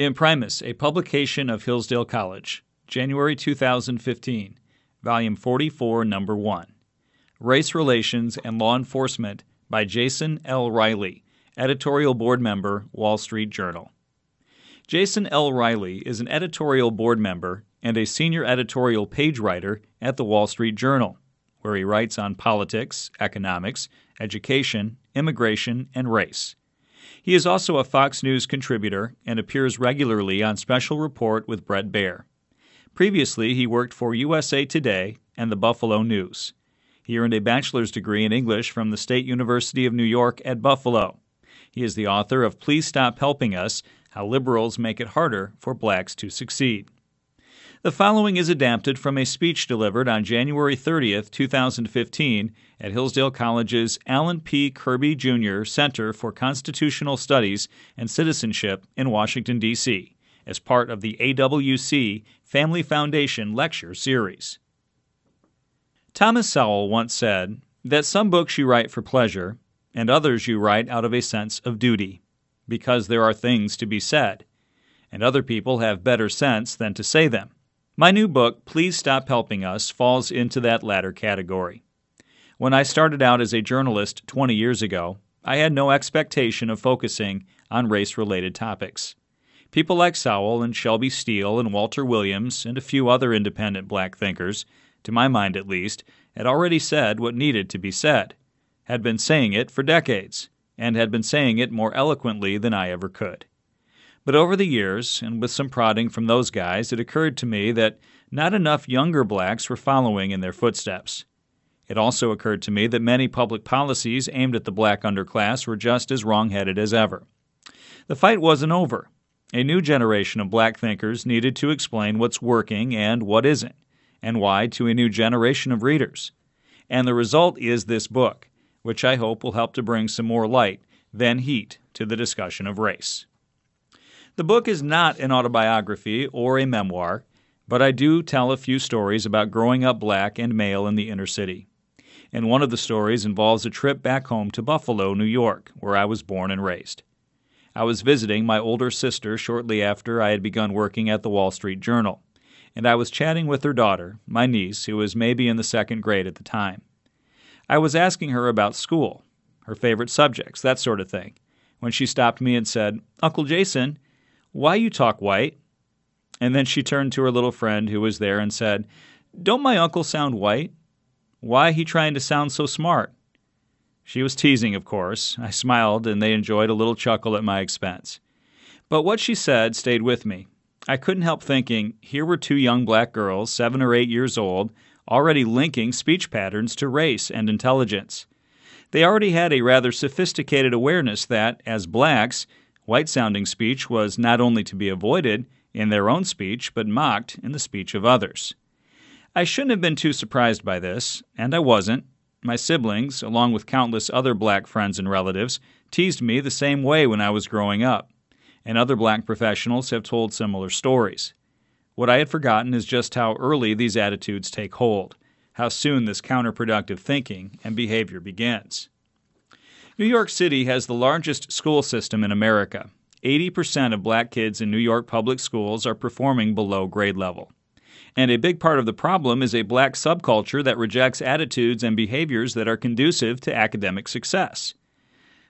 Imprimis, a publication of Hillsdale College, January 2015, Volume 44, Number 1. Race Relations and Law Enforcement by Jason L. Riley, Editorial Board Member, Wall Street Journal. Jason L. Riley is an editorial board member and a senior editorial page writer at the Wall Street Journal, where he writes on politics, economics, education, immigration, and race. He is also a Fox News contributor and appears regularly on Special Report with Bret Baier. Previously, he worked for USA Today and the Buffalo News. He earned a bachelor's degree in English from the State University of New York at Buffalo. He is the author of Please Stop Helping Us How Liberals Make It Harder for Blacks to Succeed. The following is adapted from a speech delivered on January 30, 2015, at Hillsdale College's Allen P. Kirby Jr. Center for Constitutional Studies and Citizenship in Washington, D.C., as part of the AWC Family Foundation Lecture Series. Thomas Sowell once said that some books you write for pleasure, and others you write out of a sense of duty, because there are things to be said, and other people have better sense than to say them. My new book, Please Stop Helping Us, falls into that latter category. When I started out as a journalist 20 years ago, I had no expectation of focusing on race related topics. People like Sowell and Shelby Steele and Walter Williams and a few other independent black thinkers, to my mind at least, had already said what needed to be said, had been saying it for decades, and had been saying it more eloquently than I ever could. But over the years, and with some prodding from those guys, it occurred to me that not enough younger blacks were following in their footsteps. It also occurred to me that many public policies aimed at the black underclass were just as wrong-headed as ever. The fight wasn't over. A new generation of black thinkers needed to explain what's working and what isn't, and why to a new generation of readers. And the result is this book, which I hope will help to bring some more light than heat to the discussion of race. The book is not an autobiography or a memoir, but I do tell a few stories about growing up black and male in the inner city. And one of the stories involves a trip back home to Buffalo, New York, where I was born and raised. I was visiting my older sister shortly after I had begun working at the Wall Street Journal, and I was chatting with her daughter, my niece, who was maybe in the second grade at the time. I was asking her about school, her favorite subjects, that sort of thing, when she stopped me and said, Uncle Jason, why you talk white? And then she turned to her little friend who was there and said, Don't my uncle sound white? Why he trying to sound so smart? She was teasing, of course. I smiled, and they enjoyed a little chuckle at my expense. But what she said stayed with me. I couldn't help thinking here were two young black girls, seven or eight years old, already linking speech patterns to race and intelligence. They already had a rather sophisticated awareness that, as blacks, White sounding speech was not only to be avoided in their own speech, but mocked in the speech of others. I shouldn't have been too surprised by this, and I wasn't. My siblings, along with countless other black friends and relatives, teased me the same way when I was growing up, and other black professionals have told similar stories. What I had forgotten is just how early these attitudes take hold, how soon this counterproductive thinking and behavior begins. New York City has the largest school system in America. 80% of black kids in New York public schools are performing below grade level. And a big part of the problem is a black subculture that rejects attitudes and behaviors that are conducive to academic success.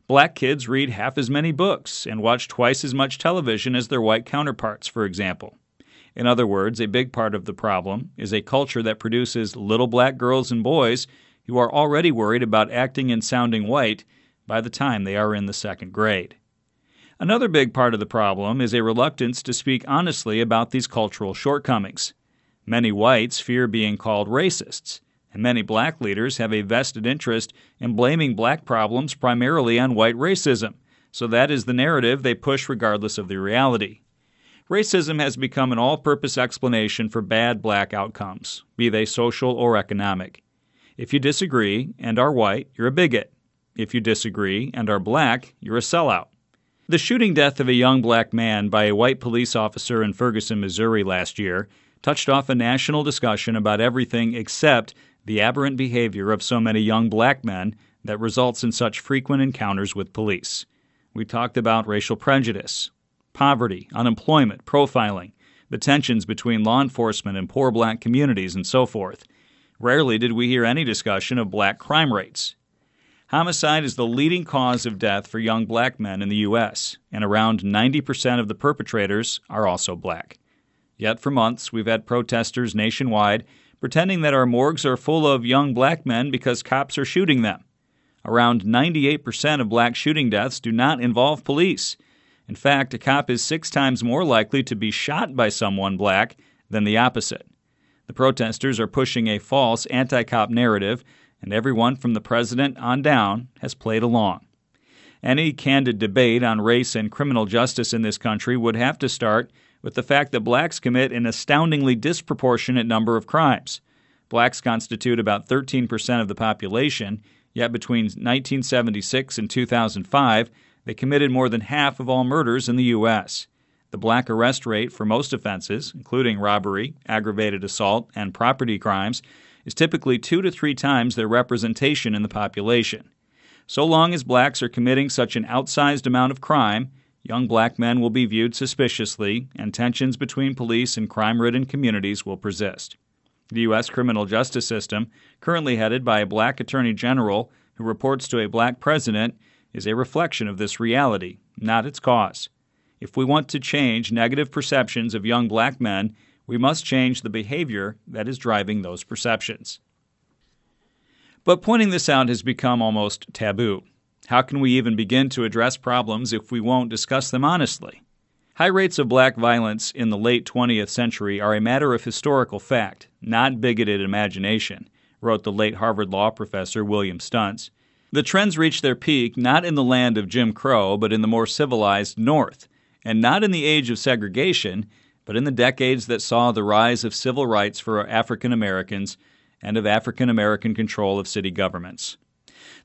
Black kids read half as many books and watch twice as much television as their white counterparts, for example. In other words, a big part of the problem is a culture that produces little black girls and boys who are already worried about acting and sounding white by the time they are in the second grade. Another big part of the problem is a reluctance to speak honestly about these cultural shortcomings. Many whites fear being called racists, and many black leaders have a vested interest in blaming black problems primarily on white racism, so that is the narrative they push regardless of the reality. Racism has become an all purpose explanation for bad black outcomes, be they social or economic. If you disagree and are white, you're a bigot. If you disagree and are black, you're a sellout. The shooting death of a young black man by a white police officer in Ferguson, Missouri last year touched off a national discussion about everything except the aberrant behavior of so many young black men that results in such frequent encounters with police. We talked about racial prejudice, poverty, unemployment, profiling, the tensions between law enforcement and poor black communities, and so forth. Rarely did we hear any discussion of black crime rates. Homicide is the leading cause of death for young black men in the U.S., and around 90% of the perpetrators are also black. Yet for months, we've had protesters nationwide pretending that our morgues are full of young black men because cops are shooting them. Around 98% of black shooting deaths do not involve police. In fact, a cop is six times more likely to be shot by someone black than the opposite. The protesters are pushing a false anti cop narrative and everyone from the president on down has played along. Any candid debate on race and criminal justice in this country would have to start with the fact that blacks commit an astoundingly disproportionate number of crimes. Blacks constitute about 13% of the population, yet between 1976 and 2005, they committed more than half of all murders in the U.S. The black arrest rate for most offenses, including robbery, aggravated assault, and property crimes, is typically two to three times their representation in the population. So long as blacks are committing such an outsized amount of crime, young black men will be viewed suspiciously, and tensions between police and crime ridden communities will persist. The U.S. criminal justice system, currently headed by a black attorney general who reports to a black president, is a reflection of this reality, not its cause. If we want to change negative perceptions of young black men, we must change the behavior that is driving those perceptions. But pointing this out has become almost taboo. How can we even begin to address problems if we won't discuss them honestly? High rates of black violence in the late 20th century are a matter of historical fact, not bigoted imagination, wrote the late Harvard law professor William Stuntz. The trends reached their peak not in the land of Jim Crow, but in the more civilized North, and not in the age of segregation, but in the decades that saw the rise of civil rights for African Americans and of African American control of city governments.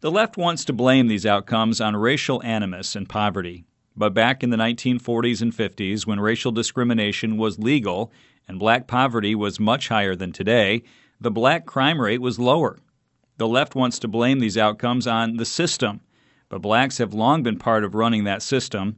The left wants to blame these outcomes on racial animus and poverty. But back in the 1940s and 50s, when racial discrimination was legal and black poverty was much higher than today, the black crime rate was lower. The left wants to blame these outcomes on the system, but blacks have long been part of running that system,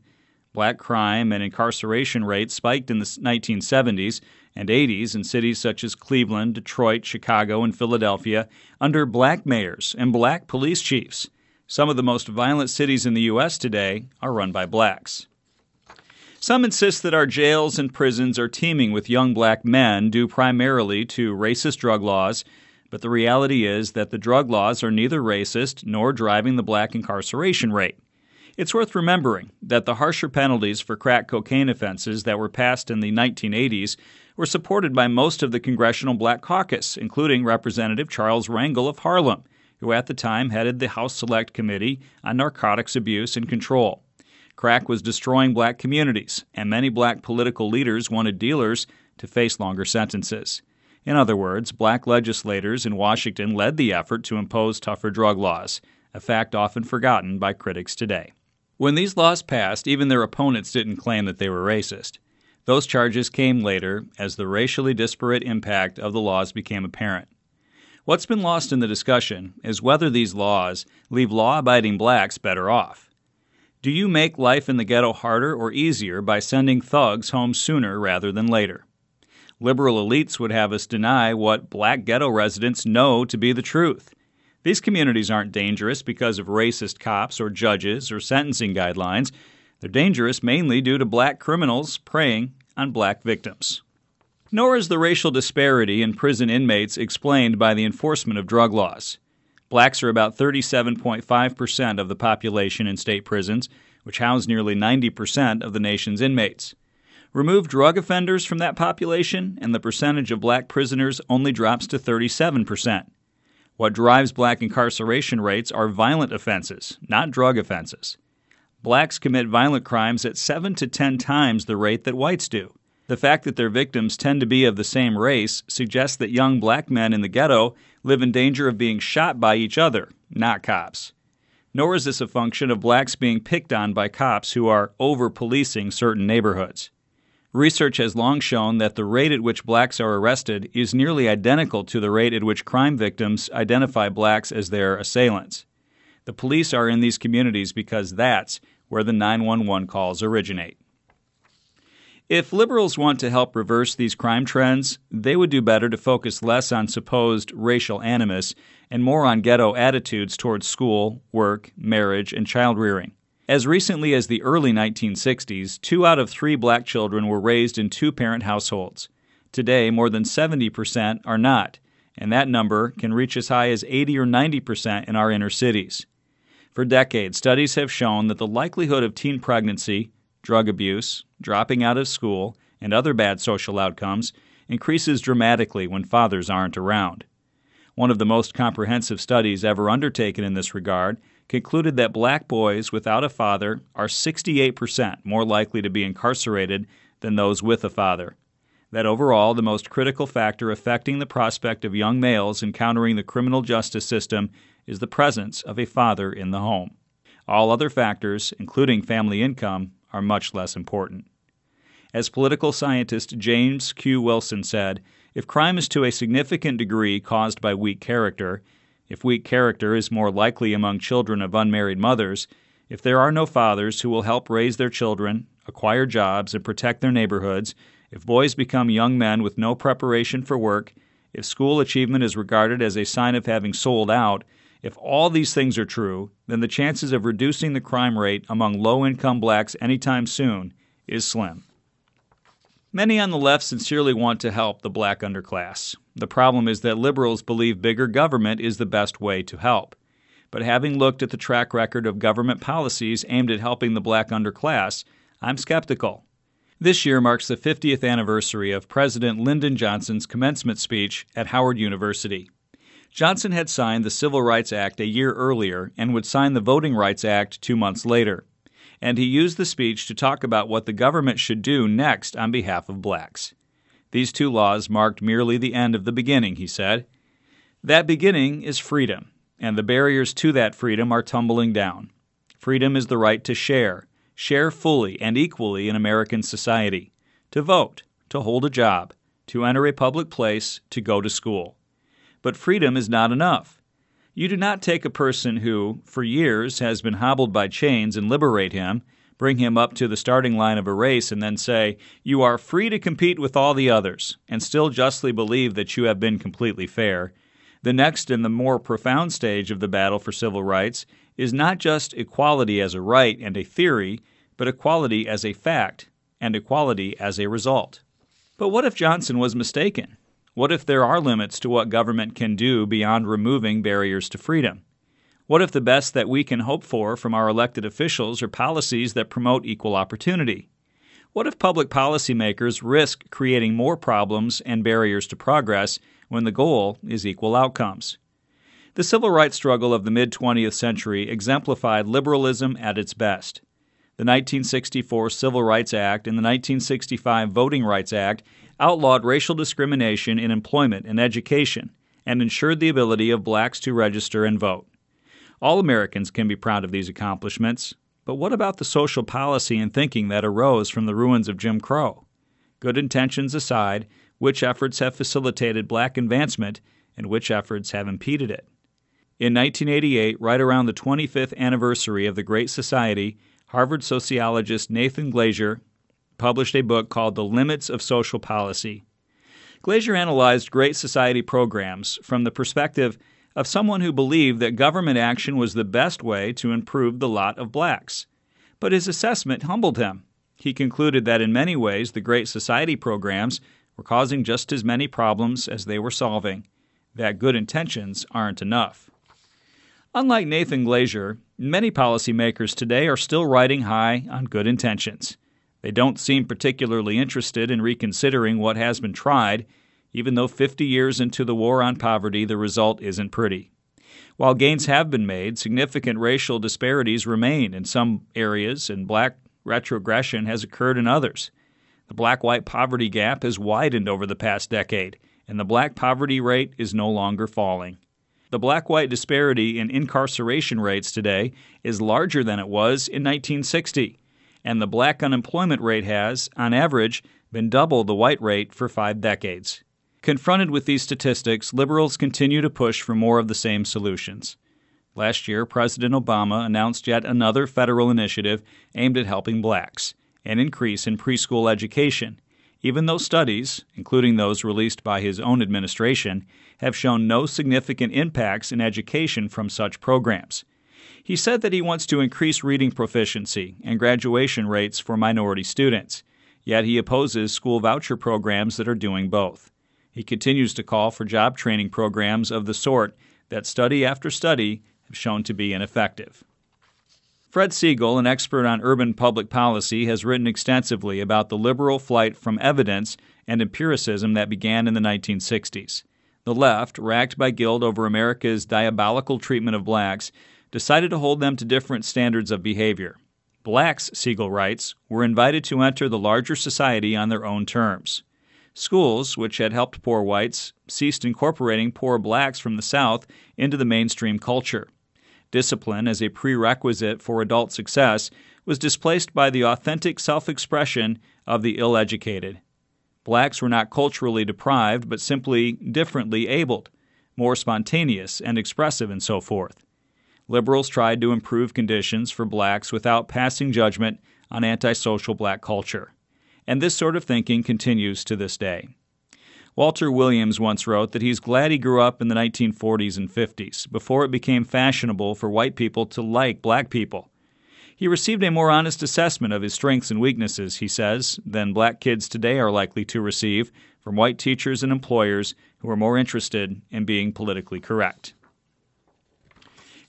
Black crime and incarceration rates spiked in the 1970s and 80s in cities such as Cleveland, Detroit, Chicago, and Philadelphia under black mayors and black police chiefs. Some of the most violent cities in the U.S. today are run by blacks. Some insist that our jails and prisons are teeming with young black men due primarily to racist drug laws, but the reality is that the drug laws are neither racist nor driving the black incarceration rate. It's worth remembering that the harsher penalties for crack cocaine offenses that were passed in the 1980s were supported by most of the Congressional Black Caucus, including Representative Charles Rangel of Harlem, who at the time headed the House Select Committee on Narcotics Abuse and Control. Crack was destroying black communities, and many black political leaders wanted dealers to face longer sentences. In other words, black legislators in Washington led the effort to impose tougher drug laws, a fact often forgotten by critics today. When these laws passed, even their opponents didn't claim that they were racist. Those charges came later as the racially disparate impact of the laws became apparent. What's been lost in the discussion is whether these laws leave law abiding blacks better off. Do you make life in the ghetto harder or easier by sending thugs home sooner rather than later? Liberal elites would have us deny what black ghetto residents know to be the truth these communities aren't dangerous because of racist cops or judges or sentencing guidelines. They're dangerous mainly due to black criminals preying on black victims. Nor is the racial disparity in prison inmates explained by the enforcement of drug laws. Blacks are about 37.5% of the population in state prisons, which house nearly 90% of the nation's inmates. Remove drug offenders from that population, and the percentage of black prisoners only drops to 37%. What drives black incarceration rates are violent offenses, not drug offenses. Blacks commit violent crimes at 7 to 10 times the rate that whites do. The fact that their victims tend to be of the same race suggests that young black men in the ghetto live in danger of being shot by each other, not cops. Nor is this a function of blacks being picked on by cops who are over policing certain neighborhoods. Research has long shown that the rate at which blacks are arrested is nearly identical to the rate at which crime victims identify blacks as their assailants. The police are in these communities because that's where the 911 calls originate. If liberals want to help reverse these crime trends, they would do better to focus less on supposed racial animus and more on ghetto attitudes towards school, work, marriage, and child rearing. As recently as the early 1960s, two out of three black children were raised in two parent households. Today, more than 70% are not, and that number can reach as high as 80 or 90% in our inner cities. For decades, studies have shown that the likelihood of teen pregnancy, drug abuse, dropping out of school, and other bad social outcomes increases dramatically when fathers aren't around. One of the most comprehensive studies ever undertaken in this regard concluded that black boys without a father are 68% more likely to be incarcerated than those with a father. That overall, the most critical factor affecting the prospect of young males encountering the criminal justice system is the presence of a father in the home. All other factors, including family income, are much less important. As political scientist James Q. Wilson said, if crime is to a significant degree caused by weak character, if weak character is more likely among children of unmarried mothers, if there are no fathers who will help raise their children, acquire jobs, and protect their neighborhoods, if boys become young men with no preparation for work, if school achievement is regarded as a sign of having sold out, if all these things are true, then the chances of reducing the crime rate among low income blacks anytime soon is slim. Many on the left sincerely want to help the black underclass. The problem is that liberals believe bigger government is the best way to help. But having looked at the track record of government policies aimed at helping the black underclass, I'm skeptical. This year marks the 50th anniversary of President Lyndon Johnson's commencement speech at Howard University. Johnson had signed the Civil Rights Act a year earlier and would sign the Voting Rights Act two months later and he used the speech to talk about what the government should do next on behalf of blacks. These two laws marked merely the end of the beginning, he said. That beginning is freedom, and the barriers to that freedom are tumbling down. Freedom is the right to share, share fully and equally in American society, to vote, to hold a job, to enter a public place, to go to school. But freedom is not enough. You do not take a person who, for years, has been hobbled by chains and liberate him, bring him up to the starting line of a race, and then say, You are free to compete with all the others, and still justly believe that you have been completely fair. The next and the more profound stage of the battle for civil rights is not just equality as a right and a theory, but equality as a fact, and equality as a result. But what if Johnson was mistaken? What if there are limits to what government can do beyond removing barriers to freedom? What if the best that we can hope for from our elected officials are policies that promote equal opportunity? What if public policymakers risk creating more problems and barriers to progress when the goal is equal outcomes? The civil rights struggle of the mid 20th century exemplified liberalism at its best. The 1964 Civil Rights Act and the 1965 Voting Rights Act outlawed racial discrimination in employment and education, and ensured the ability of blacks to register and vote. All Americans can be proud of these accomplishments, but what about the social policy and thinking that arose from the ruins of Jim Crow? Good intentions aside, which efforts have facilitated black advancement and which efforts have impeded it? In 1988, right around the 25th anniversary of the Great Society, Harvard sociologist Nathan Glazer published a book called The Limits of Social Policy. Glazer analyzed Great Society programs from the perspective of someone who believed that government action was the best way to improve the lot of blacks. But his assessment humbled him. He concluded that in many ways the Great Society programs were causing just as many problems as they were solving, that good intentions aren't enough. Unlike Nathan Glazer, many policymakers today are still riding high on good intentions. They don't seem particularly interested in reconsidering what has been tried, even though 50 years into the war on poverty, the result isn't pretty. While gains have been made, significant racial disparities remain in some areas, and black retrogression has occurred in others. The black white poverty gap has widened over the past decade, and the black poverty rate is no longer falling. The black white disparity in incarceration rates today is larger than it was in 1960 and the black unemployment rate has, on average, been double the white rate for five decades. Confronted with these statistics, liberals continue to push for more of the same solutions. Last year, President Obama announced yet another federal initiative aimed at helping blacks an increase in preschool education, even though studies, including those released by his own administration, have shown no significant impacts in education from such programs. He said that he wants to increase reading proficiency and graduation rates for minority students, yet he opposes school voucher programs that are doing both. He continues to call for job training programs of the sort that study after study have shown to be ineffective. Fred Siegel, an expert on urban public policy, has written extensively about the liberal flight from evidence and empiricism that began in the 1960s. The left, racked by guilt over America's diabolical treatment of blacks, decided to hold them to different standards of behavior. Blacks, Siegel writes, were invited to enter the larger society on their own terms. Schools, which had helped poor whites, ceased incorporating poor blacks from the South into the mainstream culture. Discipline as a prerequisite for adult success was displaced by the authentic self expression of the ill educated. Blacks were not culturally deprived, but simply differently abled, more spontaneous and expressive, and so forth. Liberals tried to improve conditions for blacks without passing judgment on antisocial black culture. And this sort of thinking continues to this day. Walter Williams once wrote that he's glad he grew up in the 1940s and 50s, before it became fashionable for white people to like black people. He received a more honest assessment of his strengths and weaknesses, he says, than black kids today are likely to receive from white teachers and employers who are more interested in being politically correct.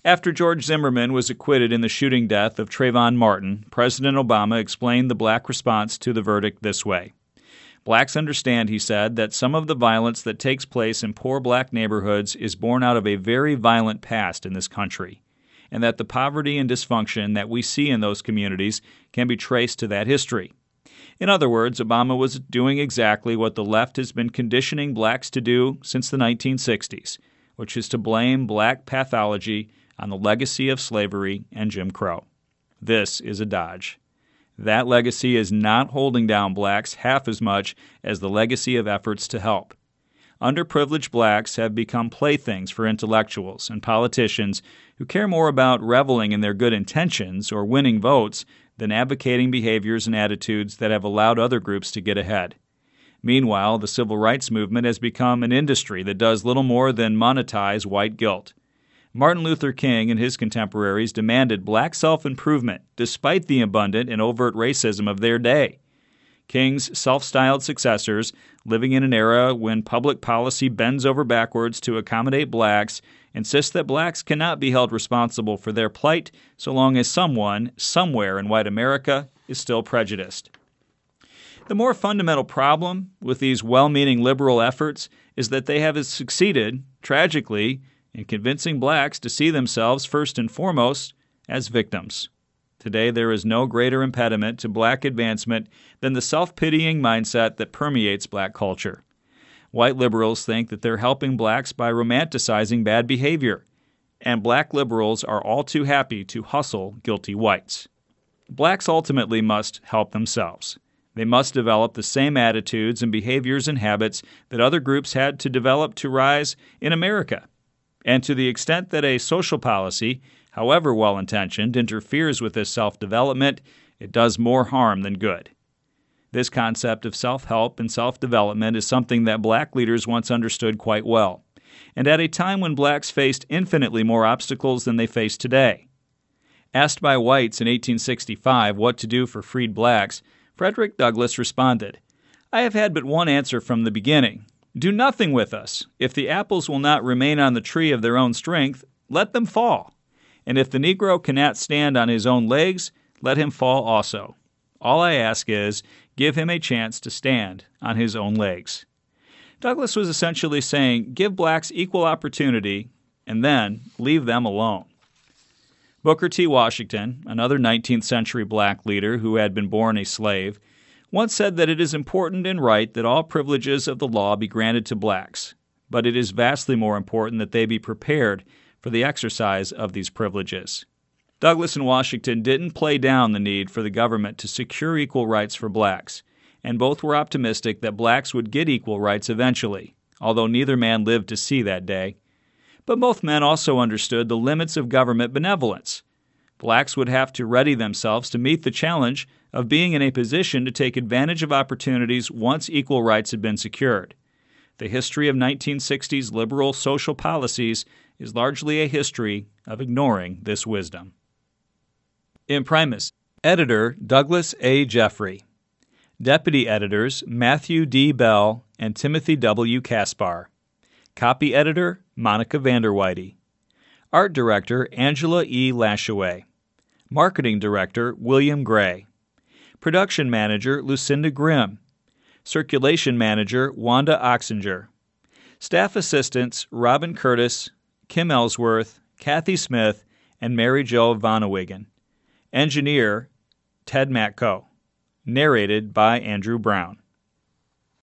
After George Zimmerman was acquitted in the shooting death of Trayvon Martin, President Obama explained the black response to the verdict this way Blacks understand, he said, that some of the violence that takes place in poor black neighborhoods is born out of a very violent past in this country, and that the poverty and dysfunction that we see in those communities can be traced to that history. In other words, Obama was doing exactly what the left has been conditioning blacks to do since the 1960s, which is to blame black pathology on the legacy of slavery and Jim Crow. This is a dodge. That legacy is not holding down blacks half as much as the legacy of efforts to help. Underprivileged blacks have become playthings for intellectuals and politicians who care more about reveling in their good intentions or winning votes than advocating behaviors and attitudes that have allowed other groups to get ahead. Meanwhile, the civil rights movement has become an industry that does little more than monetize white guilt. Martin Luther King and his contemporaries demanded black self improvement despite the abundant and overt racism of their day. King's self styled successors, living in an era when public policy bends over backwards to accommodate blacks, insist that blacks cannot be held responsible for their plight so long as someone, somewhere in white America, is still prejudiced. The more fundamental problem with these well meaning liberal efforts is that they have succeeded, tragically, in convincing blacks to see themselves first and foremost as victims. Today, there is no greater impediment to black advancement than the self pitying mindset that permeates black culture. White liberals think that they're helping blacks by romanticizing bad behavior, and black liberals are all too happy to hustle guilty whites. Blacks ultimately must help themselves. They must develop the same attitudes and behaviors and habits that other groups had to develop to rise in America. And to the extent that a social policy, however well intentioned, interferes with this self development, it does more harm than good. This concept of self help and self development is something that black leaders once understood quite well, and at a time when blacks faced infinitely more obstacles than they face today. Asked by whites in 1865 what to do for freed blacks, Frederick Douglass responded, I have had but one answer from the beginning do nothing with us. If the apples will not remain on the tree of their own strength, let them fall. And if the Negro cannot stand on his own legs, let him fall also. All I ask is, give him a chance to stand on his own legs. Douglass was essentially saying, give blacks equal opportunity and then leave them alone. Booker T. Washington, another 19th century black leader who had been born a slave, once said that it is important and right that all privileges of the law be granted to blacks, but it is vastly more important that they be prepared for the exercise of these privileges. Douglass and Washington didn't play down the need for the government to secure equal rights for blacks, and both were optimistic that blacks would get equal rights eventually, although neither man lived to see that day. But both men also understood the limits of government benevolence. Blacks would have to ready themselves to meet the challenge of being in a position to take advantage of opportunities once equal rights had been secured. The history of 1960s liberal social policies is largely a history of ignoring this wisdom. Imprimis, editor Douglas A. Jeffrey, deputy editors Matthew D. Bell and Timothy W. Caspar, copy editor Monica Vanderweide, art director Angela E. Lashaway, marketing director William Gray, production manager Lucinda Grimm, circulation manager Wanda Oxinger, staff assistants Robin Curtis, Kim Ellsworth, Kathy Smith, and Mary Jo Von Ewegen. Engineer Ted Matko. Narrated by Andrew Brown.